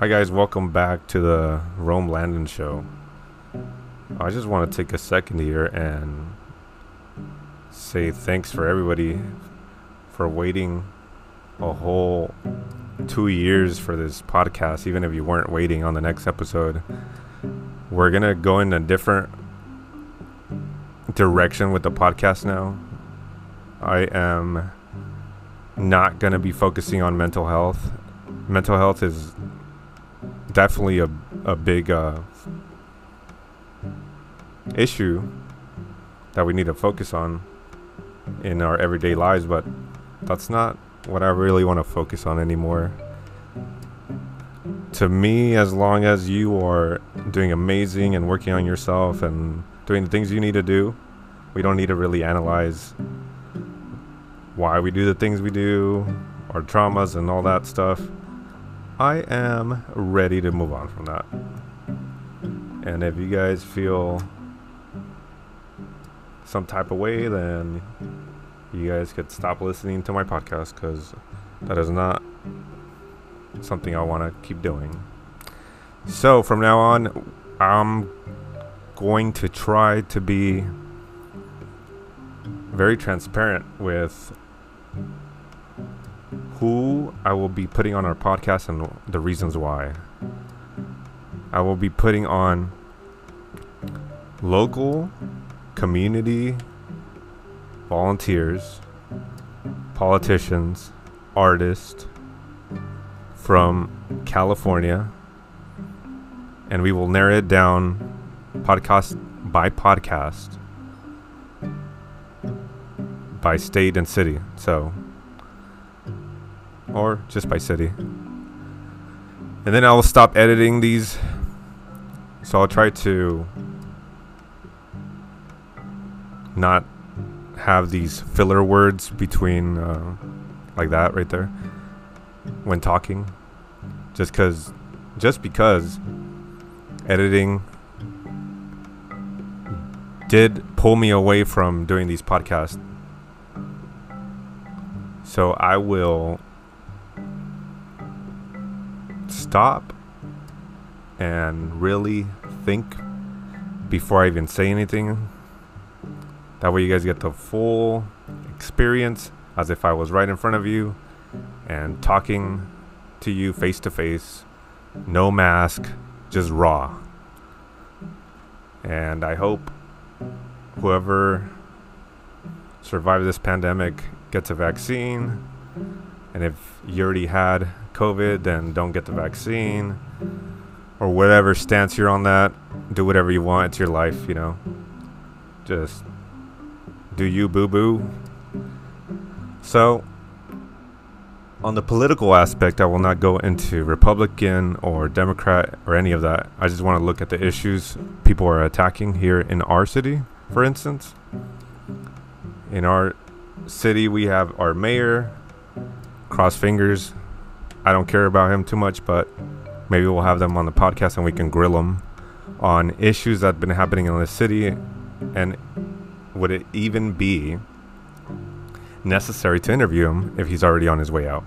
Hi guys, welcome back to the Rome Landon Show. I just want to take a second here and say thanks for everybody for waiting a whole two years for this podcast, even if you weren't waiting on the next episode. We're gonna go in a different direction with the podcast now. I am not gonna be focusing on mental health. Mental health is definitely a a big uh, issue that we need to focus on in our everyday lives, but that's not what I really want to focus on anymore. To me, as long as you are doing amazing and working on yourself and doing the things you need to do, we don't need to really analyze why we do the things we do, our traumas, and all that stuff. I am ready to move on from that. And if you guys feel some type of way, then you guys could stop listening to my podcast because that is not something I want to keep doing. So from now on, I'm going to try to be very transparent with who I will be putting on our podcast and the reasons why. I will be putting on local community volunteers, politicians, artists from California, and we will narrow it down podcast by podcast by state and city. So, or just by city. And then I will stop editing these. So I'll try to not have these filler words between uh, like that right there when talking just because just because editing did pull me away from doing these podcasts so i will stop and really think before i even say anything that way, you guys get the full experience as if I was right in front of you and talking to you face to face, no mask, just raw. And I hope whoever survived this pandemic gets a vaccine. And if you already had COVID, then don't get the vaccine. Or whatever stance you're on that, do whatever you want. It's your life, you know. Just do you boo boo? So, on the political aspect, I will not go into Republican or Democrat or any of that. I just want to look at the issues people are attacking here in our city, for instance. In our city, we have our mayor. Cross fingers. I don't care about him too much, but maybe we'll have them on the podcast and we can grill them on issues that have been happening in the city and would it even be necessary to interview him if he's already on his way out?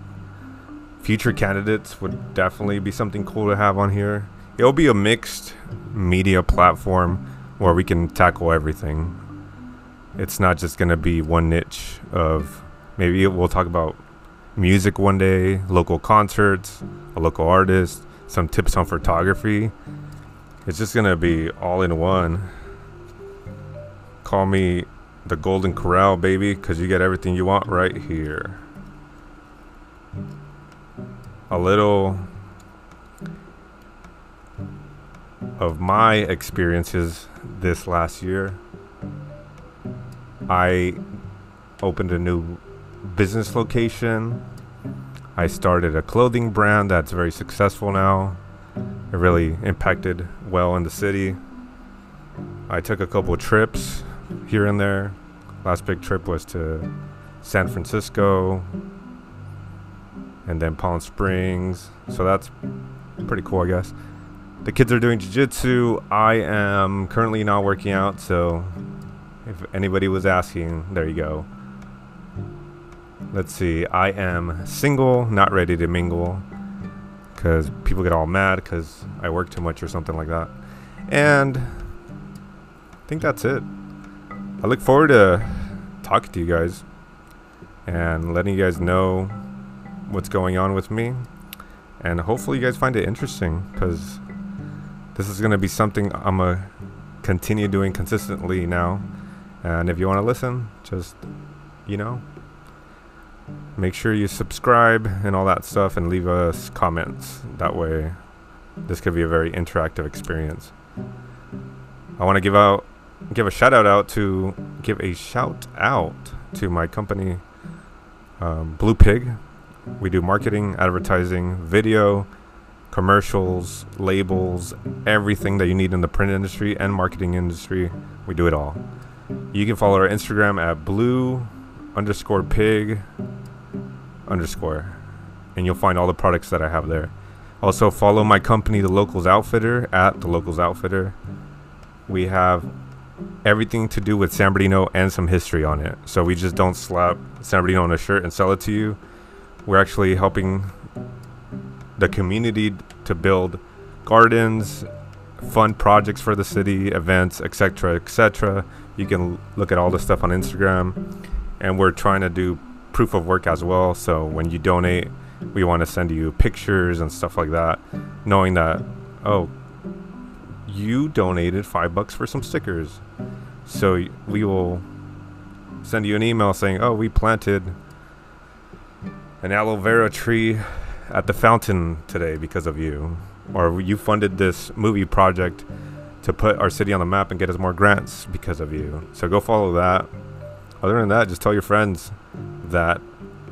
Future candidates would definitely be something cool to have on here. It'll be a mixed media platform where we can tackle everything. It's not just going to be one niche of maybe we'll talk about music one day, local concerts, a local artist, some tips on photography. It's just to be all in one. Call me the Golden Corral, baby, because you get everything you want right here. A little of my experiences this last year. I opened a new business location. I started a clothing brand that's very successful now. It really impacted well in the city. I took a couple trips here and there. Last big trip was to San Francisco and then Palm Springs. So that's pretty cool, I guess. The kids are doing jiu-jitsu. I am currently not working out, so if anybody was asking, there you go. Let's see. I am single, not ready to mingle because people get all mad because I work too much or something like that. And I think that's it. I look forward to talking to you guys and letting you guys know what's going on with me. And hopefully, you guys find it interesting because this is going to be something I'm going to continue doing consistently now. And if you want to listen, just, you know, make sure you subscribe and all that stuff and leave us comments. That way, this could be a very interactive experience. I want to give out, give a shout out out to, give a shout out to my company, um, Blue Pig. We do marketing, advertising, video, commercials, labels, everything that you need in the print industry and marketing industry. We do it all. You can follow our Instagram at blue underscore pig underscore, and you'll find all the products that I have there. Also, follow my company, The Locals Outfitter, at The Locals Outfitter. We have everything to do with San Bernardino and some history on it. So we just don't slap San Bernardino on a shirt and sell it to you. We're actually helping the community to build gardens, fund projects for the city, events, etc., etc. You can look at all the stuff on Instagram, and we're trying to do proof of work as well. So when you donate, we want to send you pictures and stuff like that, knowing that oh, you donated five bucks for some stickers. So we will send you an email saying, oh, we planted an aloe vera tree at the fountain today because of you. Or you funded this movie project to put our city on the map and get us more grants because of you. So go follow that. Other than that, just tell your friends that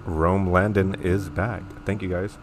Rome Landon is back. Thank you guys.